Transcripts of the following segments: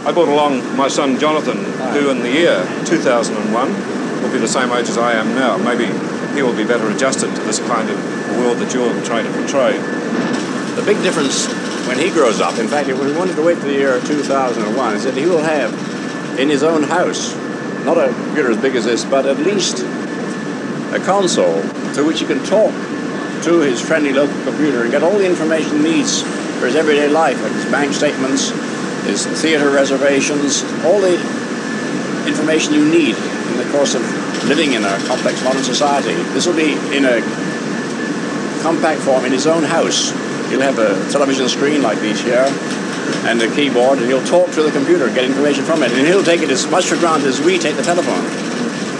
I brought along my son Jonathan, who in the year 2001 will be the same age as I am now. Maybe he will be better adjusted to this kind of world that you're trying to portray. The big difference when he grows up, in fact, if we wanted to wait for the year 2001, is that he will have in his own house, not a computer as big as this, but at least a console to which he can talk to his friendly local computer and get all the information he needs for his everyday life, like his bank statements, theater reservations, all the information you need in the course of living in a complex modern society. This will be in a compact form in his own house. He'll have a television screen like these here and a keyboard, and he'll talk to the computer, get information from it, and he'll take it as much for granted as we take the telephone.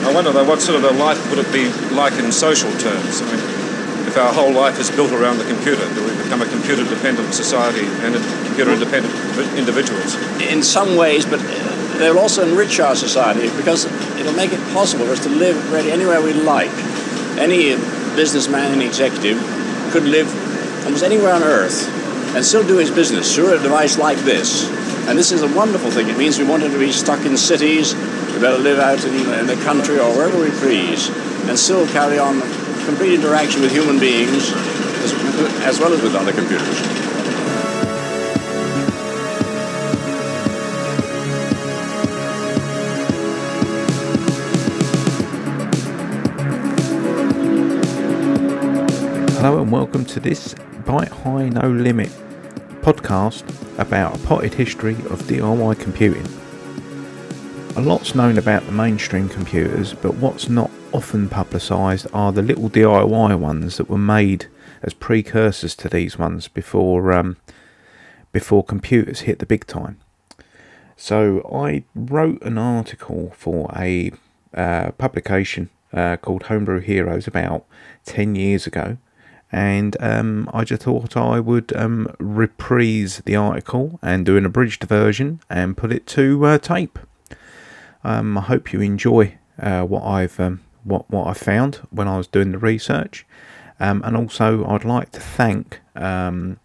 I wonder though, what sort of a life would it be like in social terms? I mean, if our whole life is built around the computer, do we become a computer-dependent society and computer-independent individuals? In some ways, but uh, they'll also enrich our society because it'll make it possible for us to live really anywhere we like. Any businessman and executive could live almost anywhere on earth and still do his business through a device like this. And this is a wonderful thing. It means we want him to be stuck in cities, we better live out in, in the country or wherever we please, and still carry on complete interaction with human beings as, as well as with other computers. Hello and welcome to this Byte High No Limit podcast about a potted history of DIY computing. A lot's known about the mainstream computers, but what's not often publicised are the little DIY ones that were made as precursors to these ones before um, before computers hit the big time. So I wrote an article for a uh, publication uh, called Homebrew Heroes about ten years ago, and um, I just thought I would um, reprise the article and do an abridged version and put it to uh, tape. Um, I hope you enjoy uh, what I've um, what what I found when I was doing the research, um, and also I'd like to thank um,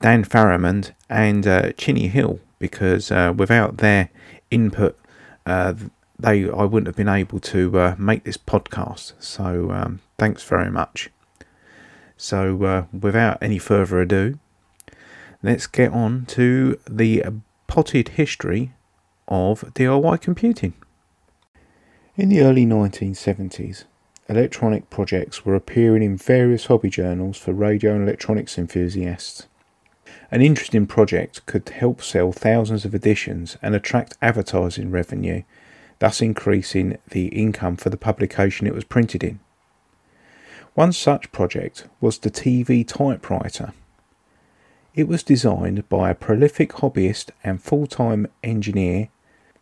Dan Farrimond and uh, Chinny Hill because uh, without their input, uh, they I wouldn't have been able to uh, make this podcast. So thanks very much. So, uh, without any further ado, let's get on to the potted history of DIY computing. In the early 1970s, electronic projects were appearing in various hobby journals for radio and electronics enthusiasts. An interesting project could help sell thousands of editions and attract advertising revenue, thus increasing the income for the publication it was printed in. One such project was the TV typewriter. It was designed by a prolific hobbyist and full time engineer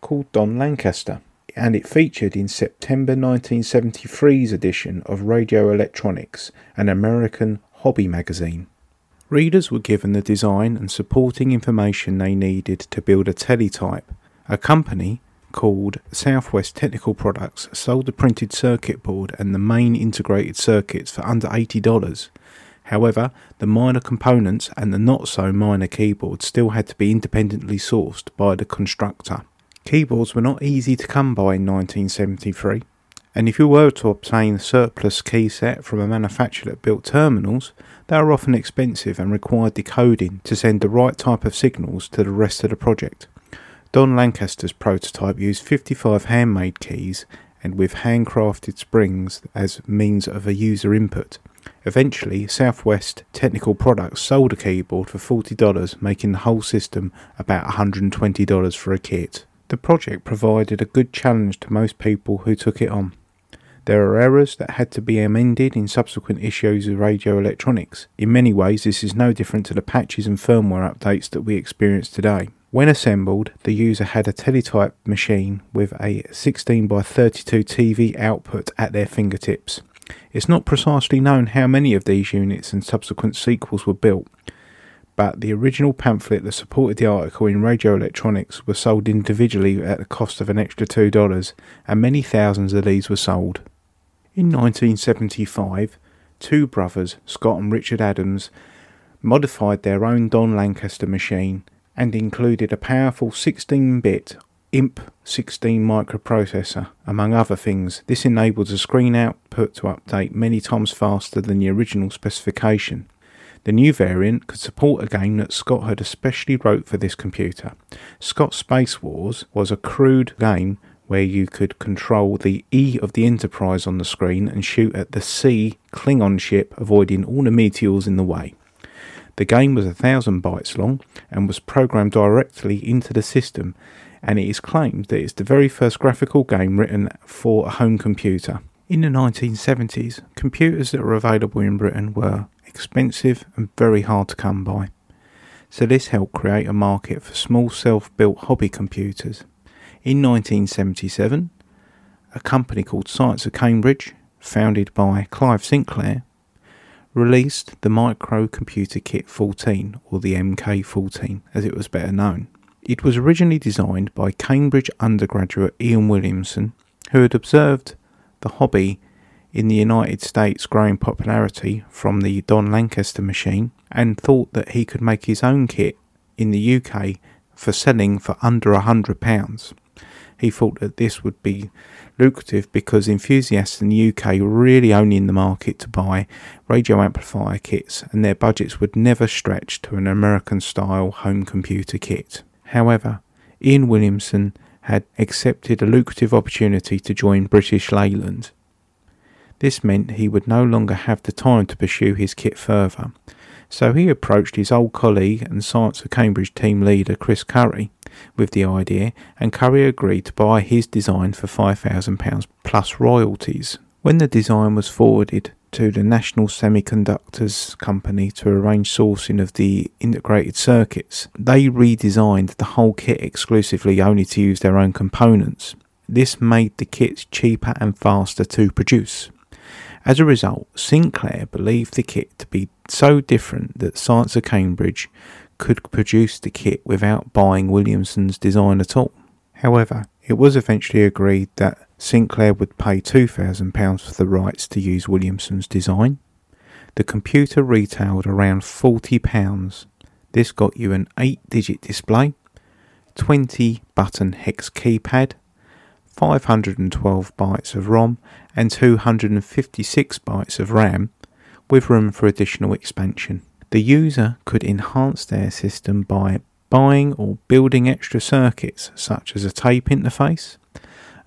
called Don Lancaster, and it featured in September 1973's edition of Radio Electronics, an American hobby magazine. Readers were given the design and supporting information they needed to build a teletype. A company called Southwest Technical Products sold the printed circuit board and the main integrated circuits for under $80. However, the minor components and the not so minor keyboard still had to be independently sourced by the constructor. Keyboards were not easy to come by in 1973, and if you were to obtain a surplus key set from a manufacturer that built terminals, they were often expensive and required decoding to send the right type of signals to the rest of the project. Don Lancaster's prototype used 55 handmade keys and with handcrafted springs as means of a user input. Eventually, Southwest Technical Products sold a keyboard for $40, making the whole system about $120 for a kit. The project provided a good challenge to most people who took it on. There are errors that had to be amended in subsequent issues of radio electronics. In many ways, this is no different to the patches and firmware updates that we experience today. When assembled, the user had a teletype machine with a 16 by 32 TV output at their fingertips. It's not precisely known how many of these units and subsequent sequels were built, but the original pamphlet that supported the article in Radio Electronics was sold individually at the cost of an extra $2, and many thousands of these were sold. In 1975, two brothers, Scott and Richard Adams, modified their own Don Lancaster machine and included a powerful 16 bit IMP 16 microprocessor, among other things. This enabled the screen output to update many times faster than the original specification. The new variant could support a game that Scott had especially wrote for this computer. Scott Space Wars was a crude game where you could control the E of the Enterprise on the screen and shoot at the C Klingon ship, avoiding all the meteors in the way. The game was a thousand bytes long and was programmed directly into the system, and it is claimed that it's the very first graphical game written for a home computer. In the 1970s, computers that were available in Britain were expensive and very hard to come by. So this helped create a market for small self-built hobby computers. In 1977, a company called Science of Cambridge, founded by Clive Sinclair, released the Microcomputer Kit 14, or the MK14 as it was better known. It was originally designed by Cambridge undergraduate Ian Williamson, who had observed the hobby in the United States growing popularity from the Don Lancaster machine and thought that he could make his own kit in the UK for selling for under a hundred pounds. He thought that this would be lucrative because enthusiasts in the UK were really only in the market to buy radio amplifier kits and their budgets would never stretch to an American style home computer kit. However, Ian Williamson had accepted a lucrative opportunity to join British Leyland this meant he would no longer have the time to pursue his kit further, so he approached his old colleague and Science of Cambridge team leader Chris Curry with the idea, and Curry agreed to buy his design for £5,000 plus royalties. When the design was forwarded to the National Semiconductors Company to arrange sourcing of the integrated circuits, they redesigned the whole kit exclusively only to use their own components. This made the kits cheaper and faster to produce. As a result, Sinclair believed the kit to be so different that Science of Cambridge could produce the kit without buying Williamson's design at all. However, it was eventually agreed that Sinclair would pay £2,000 for the rights to use Williamson's design. The computer retailed around £40. This got you an 8 digit display, 20 button hex keypad, 512 bytes of ROM and 256 bytes of RAM with room for additional expansion. The user could enhance their system by buying or building extra circuits such as a tape interface,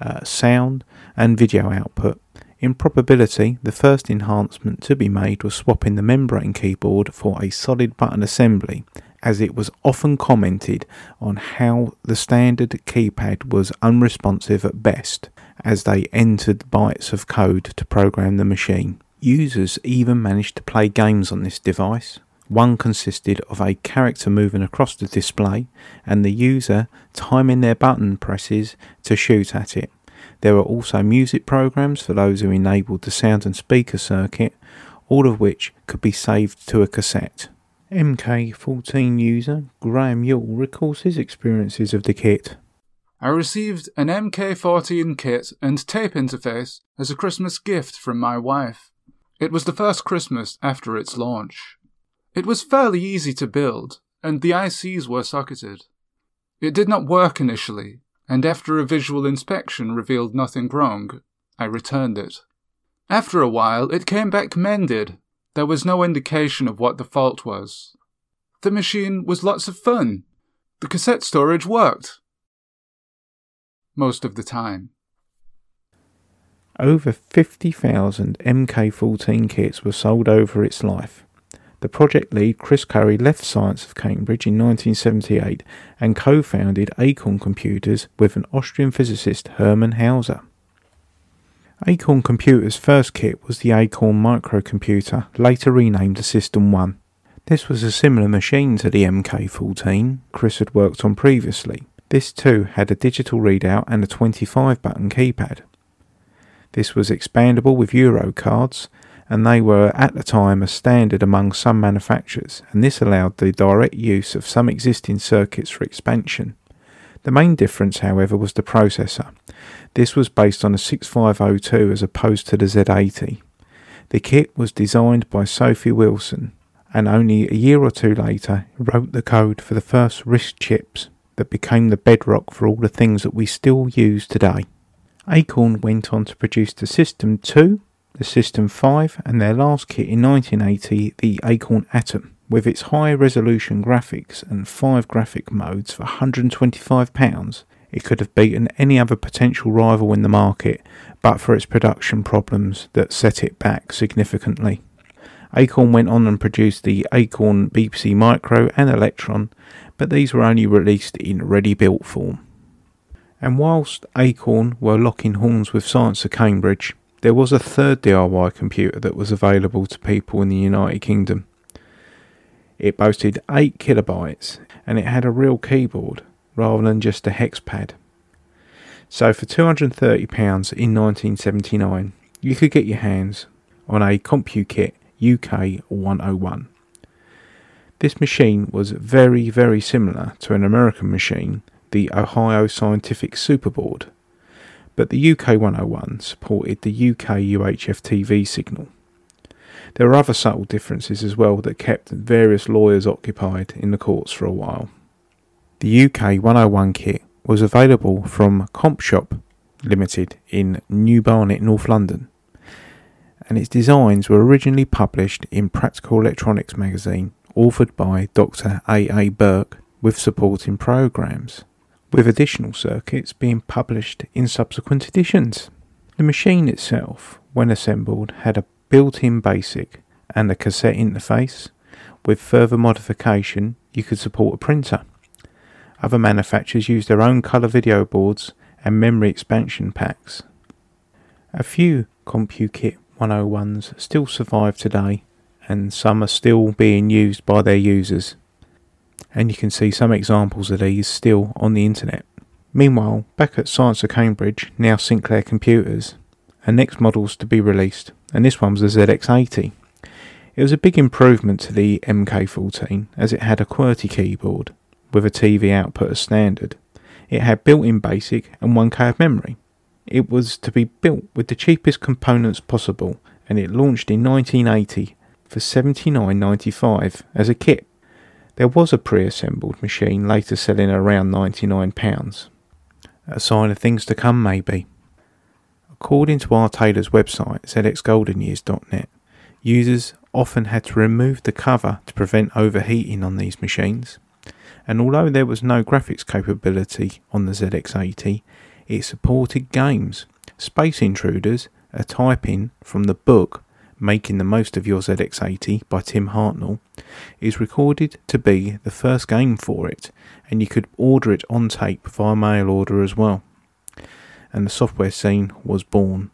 uh, sound and video output. In probability, the first enhancement to be made was swapping the membrane keyboard for a solid button assembly as it was often commented on how the standard keypad was unresponsive at best as they entered bytes of code to program the machine. Users even managed to play games on this device. One consisted of a character moving across the display and the user timing their button presses to shoot at it. There were also music programs for those who enabled the sound and speaker circuit, all of which could be saved to a cassette. MK14 user Graham Yule recalls his experiences of the kit. I received an MK14 kit and tape interface as a Christmas gift from my wife. It was the first Christmas after its launch. It was fairly easy to build, and the ICs were socketed. It did not work initially, and after a visual inspection revealed nothing wrong, I returned it. After a while, it came back mended there was no indication of what the fault was. The machine was lots of fun. The cassette storage worked. Most of the time. Over 50,000 MK14 kits were sold over its life. The project lead Chris Curry left Science of Cambridge in 1978 and co founded Acorn Computers with an Austrian physicist Hermann Hauser. Acorn Computer's first kit was the Acorn microcomputer, later renamed the System 1. This was a similar machine to the MK14 Chris had worked on previously. This too had a digital readout and a 25 button keypad. This was expandable with Euro cards, and they were at the time a standard among some manufacturers, and this allowed the direct use of some existing circuits for expansion. The main difference, however, was the processor. This was based on a 6502 as opposed to the Z80. The kit was designed by Sophie Wilson, and only a year or two later wrote the code for the first RISC chips that became the bedrock for all the things that we still use today. Acorn went on to produce the System 2, the System 5, and their last kit in 1980, the Acorn Atom, with its high resolution graphics and five graphic modes for £125. It could have beaten any other potential rival in the market, but for its production problems that set it back significantly. Acorn went on and produced the Acorn BBC Micro and Electron, but these were only released in ready built form. And whilst Acorn were locking horns with Science of Cambridge, there was a third DIY computer that was available to people in the United Kingdom. It boasted 8 kilobytes and it had a real keyboard rather than just a hex pad. So for £230 in 1979, you could get your hands on a CompuKit UK 101. This machine was very, very similar to an American machine, the Ohio Scientific Superboard, but the UK 101 supported the UK UHF TV signal. There were other subtle differences as well that kept various lawyers occupied in the courts for a while. The UK 101 kit was available from Comp Shop Limited in New Barnet, North London and its designs were originally published in Practical Electronics magazine, authored by Dr. A. A. Berk, with supporting programs, with additional circuits being published in subsequent editions. The machine itself, when assembled, had a built in BASIC and a cassette interface. With further modification, you could support a printer. Other manufacturers used their own colour video boards and memory expansion packs. A few CompuKit 101s still survive today, and some are still being used by their users. And you can see some examples of these still on the internet. Meanwhile, back at Science of Cambridge, now Sinclair Computers, a next models to be released, and this one was the ZX80. It was a big improvement to the MK14 as it had a QWERTY keyboard with a TV output as standard. It had built-in BASIC and 1K of memory. It was to be built with the cheapest components possible and it launched in 1980 for $79.95 as a kit. There was a pre-assembled machine later selling around £99. A sign of things to come maybe. According to R. Taylor's website, zxgoldenyears.net, users often had to remove the cover to prevent overheating on these machines. And although there was no graphics capability on the ZX80, it supported games. Space Intruders, a type-in from the book Making the Most of Your ZX80 by Tim Hartnell, is recorded to be the first game for it, and you could order it on tape via mail order as well. And the software scene was born.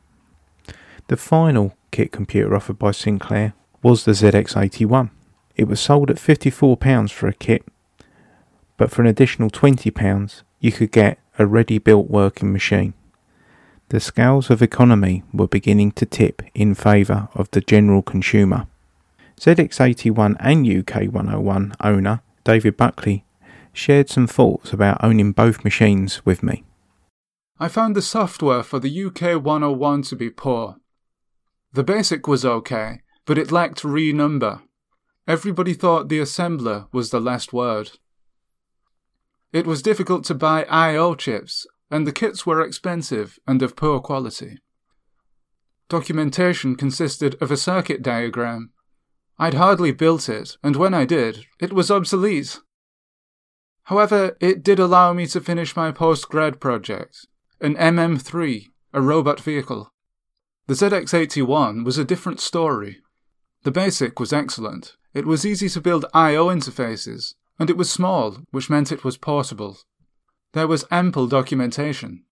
The final kit computer offered by Sinclair was the ZX81. It was sold at £54 for a kit, but for an additional £20 you could get a ready built working machine. The scales of economy were beginning to tip in favour of the general consumer. ZX81 and UK 101 owner David Buckley shared some thoughts about owning both machines with me. I found the software for the UK 101 to be poor. The basic was okay, but it lacked renumber. Everybody thought the assembler was the last word. It was difficult to buy I.O. chips, and the kits were expensive and of poor quality. Documentation consisted of a circuit diagram. I'd hardly built it, and when I did, it was obsolete. However, it did allow me to finish my post-grad project, an MM3, a robot vehicle. The ZX81 was a different story. The basic was excellent. It was easy to build I.O. interfaces, and it was small, which meant it was portable. There was ample documentation.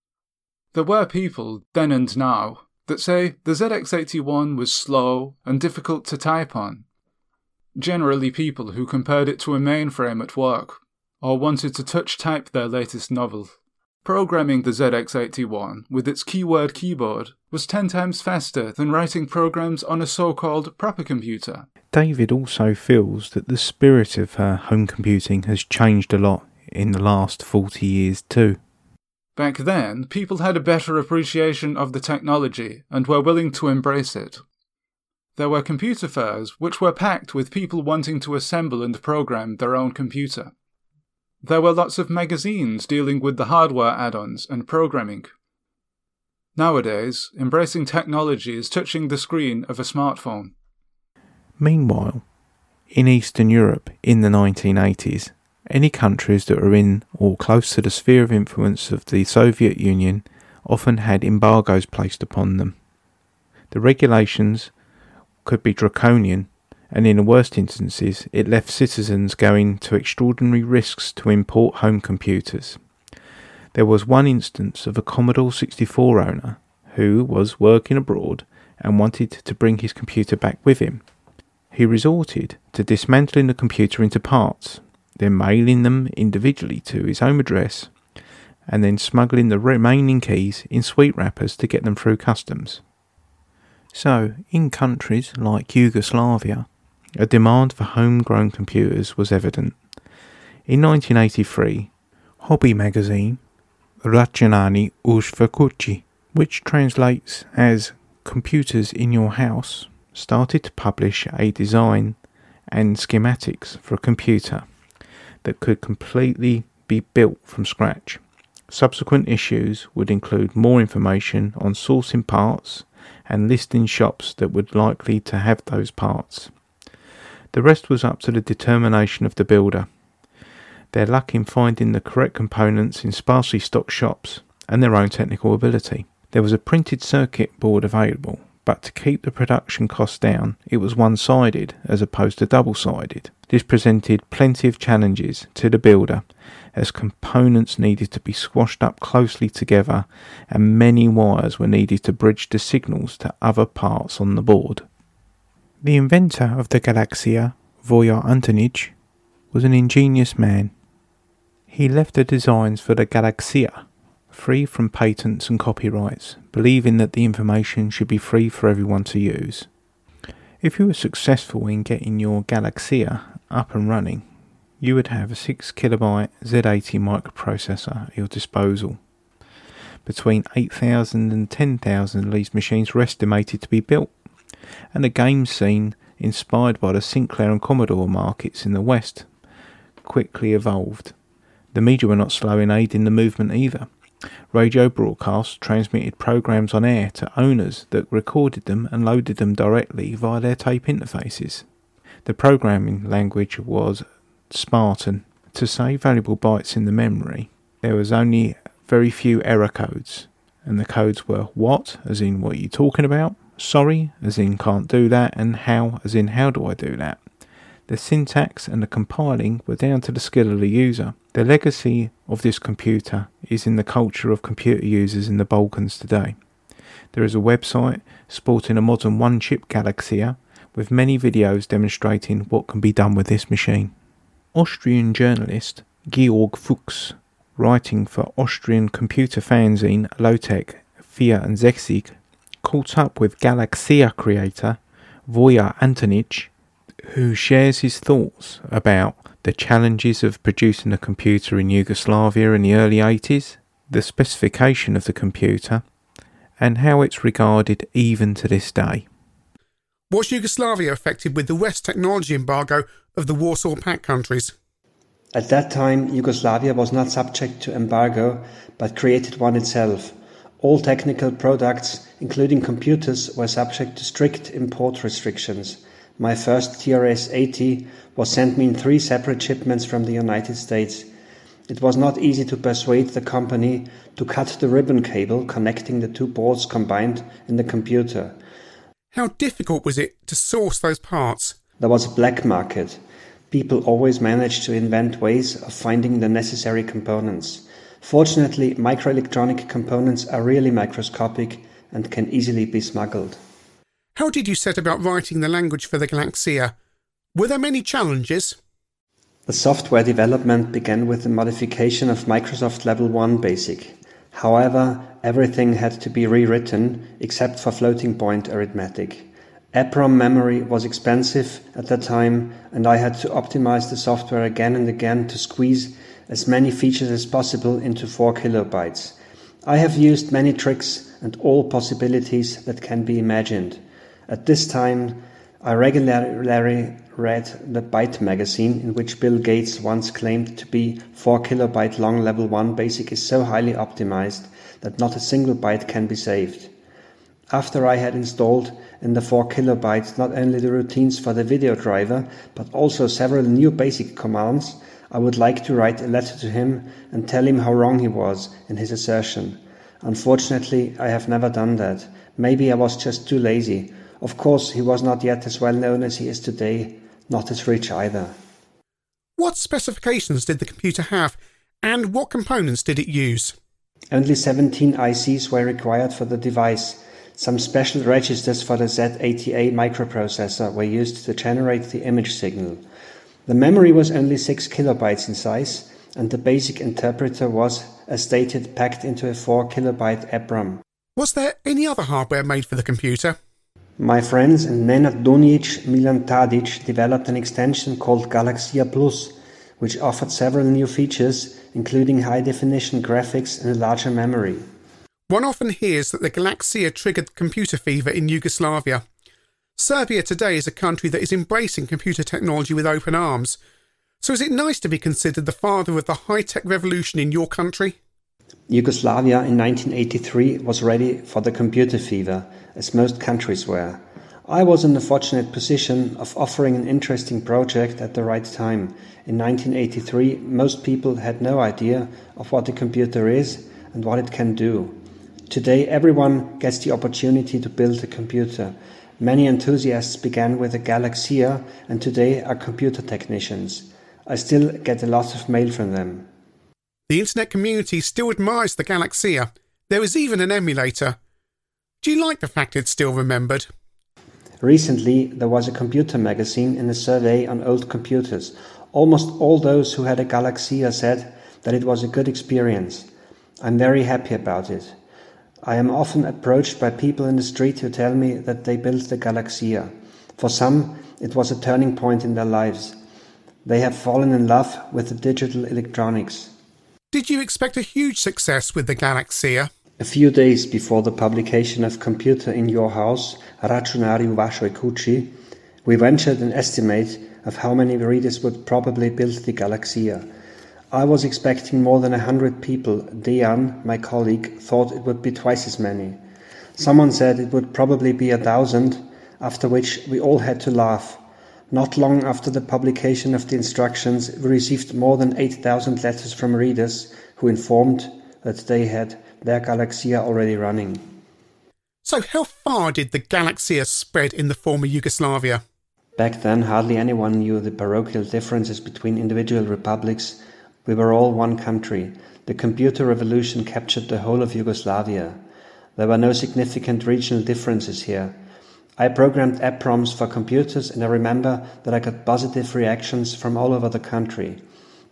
There were people, then and now, that say the ZX81 was slow and difficult to type on. Generally, people who compared it to a mainframe at work, or wanted to touch type their latest novel. Programming the ZX81 with its keyword keyboard was 10 times faster than writing programs on a so called proper computer. David also feels that the spirit of uh, home computing has changed a lot in the last 40 years too. Back then, people had a better appreciation of the technology and were willing to embrace it. there were computer fairs which were packed with people wanting to assemble and program their own computer. There were lots of magazines dealing with the hardware add ons and programming. Nowadays, embracing technology is touching the screen of a smartphone. Meanwhile, in Eastern Europe in the 1980s, any countries that were in or close to the sphere of influence of the Soviet Union often had embargoes placed upon them. The regulations could be draconian, and in the worst instances, it left citizens going to extraordinary risks to import home computers. There was one instance of a Commodore 64 owner who was working abroad and wanted to bring his computer back with him. He resorted to dismantling the computer into parts, then mailing them individually to his home address, and then smuggling the remaining keys in sweet wrappers to get them through customs. So, in countries like Yugoslavia, a demand for homegrown computers was evident. In 1983, hobby magazine Računalni u which translates as Computers in Your House, started to publish a design and schematics for a computer that could completely be built from scratch. Subsequent issues would include more information on sourcing parts and listing shops that would likely to have those parts. The rest was up to the determination of the builder, their luck in finding the correct components in sparsely stocked shops, and their own technical ability. There was a printed circuit board available, but to keep the production costs down, it was one sided as opposed to double sided. This presented plenty of challenges to the builder as components needed to be squashed up closely together and many wires were needed to bridge the signals to other parts on the board. The inventor of the Galaksija, Voja Antonic, was an ingenious man. He left the designs for the Galaksija free from patents and copyrights, believing that the information should be free for everyone to use. If you were successful in getting your Galaksija up and running, you would have a 6 kilobyte Z80 microprocessor at your disposal. Between 8,000 and 10,000 of these machines were estimated to be built, and a game scene, inspired by the Sinclair and Commodore markets in the West, quickly evolved. The media were not slow in aiding the movement either. Radio broadcasts transmitted programs on air to owners that recorded them and loaded them directly via their tape interfaces. The programming language was Spartan. To save valuable bytes in the memory, there was only very few error codes, and the codes were what, as in what are you talking about, sorry, as in can't do that, and how, as in how do I do that. The syntax and the compiling were down to the skill of the user. The legacy of this computer is in the culture of computer users in the Balkans today. There is a website sporting a modern one chip Galaksija with many videos demonstrating what can be done with this machine. Austrian journalist Georg Fuchs, writing for Austrian computer fanzine Lotek 64, caught up with Galaksija creator Voja Antonic who shares his thoughts about the challenges of producing a computer in Yugoslavia in the early 80s, the specification of the computer, and how it's regarded even to this day. Was Yugoslavia affected with the West technology embargo of the Warsaw Pact countries? At that time, Yugoslavia was not subject to embargo, but created one itself. All technical products, including computers, were subject to strict import restrictions. My first TRS-80 was sent me in three separate shipments from the United States. It was not easy to persuade the company to cut the ribbon cable connecting the two boards combined in the computer. How difficult was it to source those parts? There was a black market. People always managed to invent ways of finding the necessary components. Fortunately, microelectronic components are really microscopic and can easily be smuggled. How did you set about writing the language for the Galaksija? Were there many challenges? The software development began with the modification of Microsoft Level 1 Basic. However, everything had to be rewritten except for floating point arithmetic. EPROM memory was expensive at that time, and I had to optimize the software again and again to squeeze as many features as possible into 4 kilobytes. I have used many tricks and all possibilities that can be imagined. At this time, I regularly read the Byte magazine, in which Bill Gates once claimed to be 4 kilobyte long level 1 basic is so highly optimized that not a single byte can be saved. After I had installed in the 4 kilobytes not only the routines for the video driver, but also several new basic commands, I would like to write a letter to him and tell him how wrong he was in his assertion. Unfortunately, I have never done that. Maybe I was just too lazy. Of course, he was not yet as well known as he is today, not as rich either. What specifications did the computer have, and what components did it use? Only 17 ICs were required for the device. Some special registers for the Z80A microprocessor were used to generate the image signal. The memory was only 6 kilobytes in size, and the basic interpreter was, as stated, packed into a 4 kilobyte EPROM. Was there any other hardware made for the computer? My friends and Nenad Dunic, Milan Tadic developed an extension called Galaksija Plus, which offered several new features, including high definition graphics and a larger memory. One often hears that the Galaksija triggered computer fever in Yugoslavia. Serbia today is a country that is embracing computer technology with open arms. So is it nice to be considered the father of the high tech revolution in your country? Yugoslavia in 1983 was ready for the computer fever, as most countries were. I was in the fortunate position of offering an interesting project at the right time. In 1983, most people had no idea of what a computer is and what it can do. Today, everyone gets the opportunity to build a computer. Many enthusiasts began with a Galaksija and today are computer technicians. I still get a lot of mail from them. The internet community still admires the Galaksija. There is even an emulator. Do you like the fact it's still remembered? Recently, there was a computer magazine in a survey on old computers. Almost all those who had a Galaksija said that it was a good experience. I'm very happy about it. I am often approached by people in the street who tell me that they built the Galaksija. For some, it was a turning point in their lives. They have fallen in love with the digital electronics. Did you expect a huge success with the Galaksija? A few days before the publication of Computer in Your House, vašoj kući, we ventured an estimate of how many readers would probably build the Galaksija. I was expecting more than a hundred people. Dejan, my colleague, thought it would be twice as many. Someone said it would probably be a thousand, after which we all had to laugh. Not long after the publication of the instructions, we received more than 8,000 letters from readers who informed that they had their Galaksija already running. So, how far did the Galaksija spread in the former Yugoslavia? Back then, hardly anyone knew the parochial differences between individual republics we were all one country. The computer revolution captured the whole of Yugoslavia. There were no significant regional differences here. I programmed EPROMs for computers and I remember that I got positive reactions from all over the country.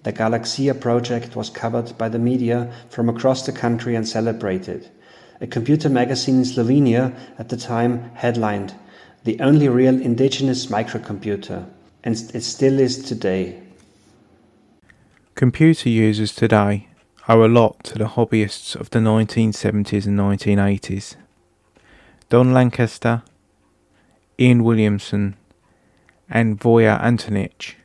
The Galaksija project was covered by the media from across the country and celebrated. A computer magazine in Slovenia at the time headlined, The only real indigenous microcomputer, and it still is today. Computer users today owe a lot to the hobbyists of the 1970s and 1980s. Don Lancaster, Ian Williamson, and Voja Antonic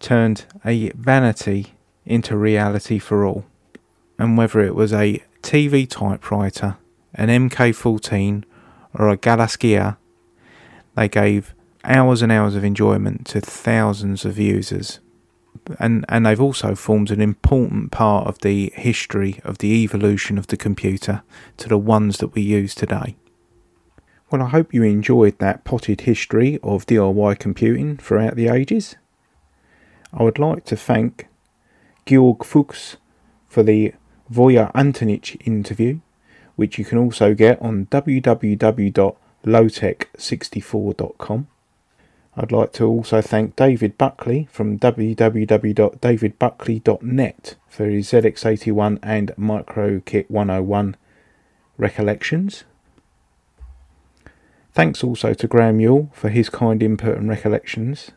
turned a vanity into reality for all. And whether it was a TV typewriter, an MK14, or a Galaksija, they gave hours and hours of enjoyment to thousands of users and and they've also formed an important part of the history of the evolution of the computer to the ones that we use today. Well, I hope you enjoyed that potted history of DIY computing throughout the ages. I would like to thank Georg Fuchs for the Voja Antonic interview, which you can also get on www.lotek64.com. I'd like to also thank David Buckley from www.davidbuckley.net for his ZX81 and MicroKit 101 recollections. Thanks also to Graham Yule for his kind input and recollections.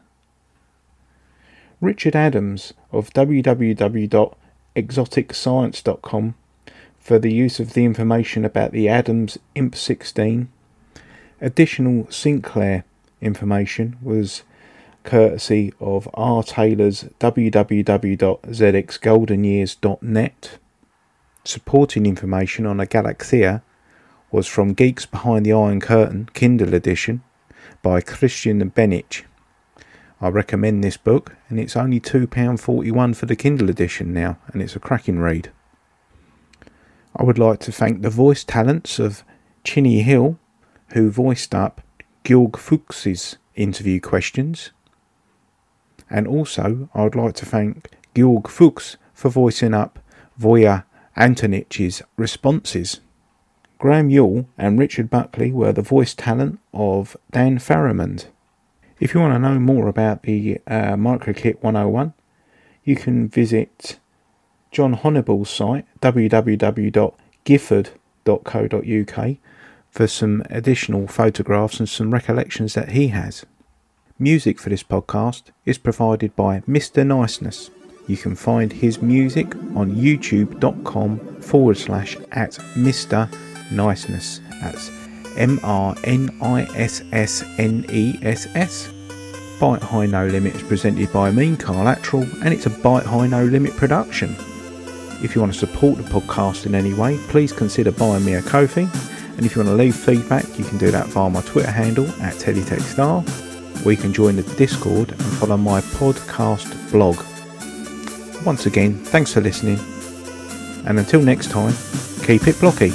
Richard Adams of www.exoticscience.com for the use of the information about the Adams IMP16 Additional Sinclair information was courtesy of R. Taylor's www.zxgoldenyears.net. Supporting information on a Galaksija was from Geeks Behind the Iron Curtain Kindle edition by Christian Benich. I recommend this book, and it's only £2.41 for the Kindle edition now, and it's a cracking read. I would like to thank the voice talents of Chinny Hill, who voiced up Georg Fuchs's interview questions. And also, I would like to thank Georg Fuchs for voicing up Voja Antonic's responses. Graham Yule and Richard Buckley were the voice talent of Dan Farrimond. If you want to know more about the uh, MicroKit 101, you can visit John Honniball's site www.gifford.co.uk for some additional photographs and some recollections that he has. Music for this podcast is provided by Mr. Niceness. You can find his music on youtube.com forward slash at Mr. Niceness. That's M R N I S S N E S S. Byte High No Limit is presented by me, Carl and it's a Byte High No Limit production. If you want to support the podcast in any way, please consider buying me a Ko-fi. And if you want to leave feedback, you can do that via my Twitter handle at TeddyTechStar, or you can join the Discord and follow my podcast blog. Once again, thanks for listening, and until next time, keep it blocky.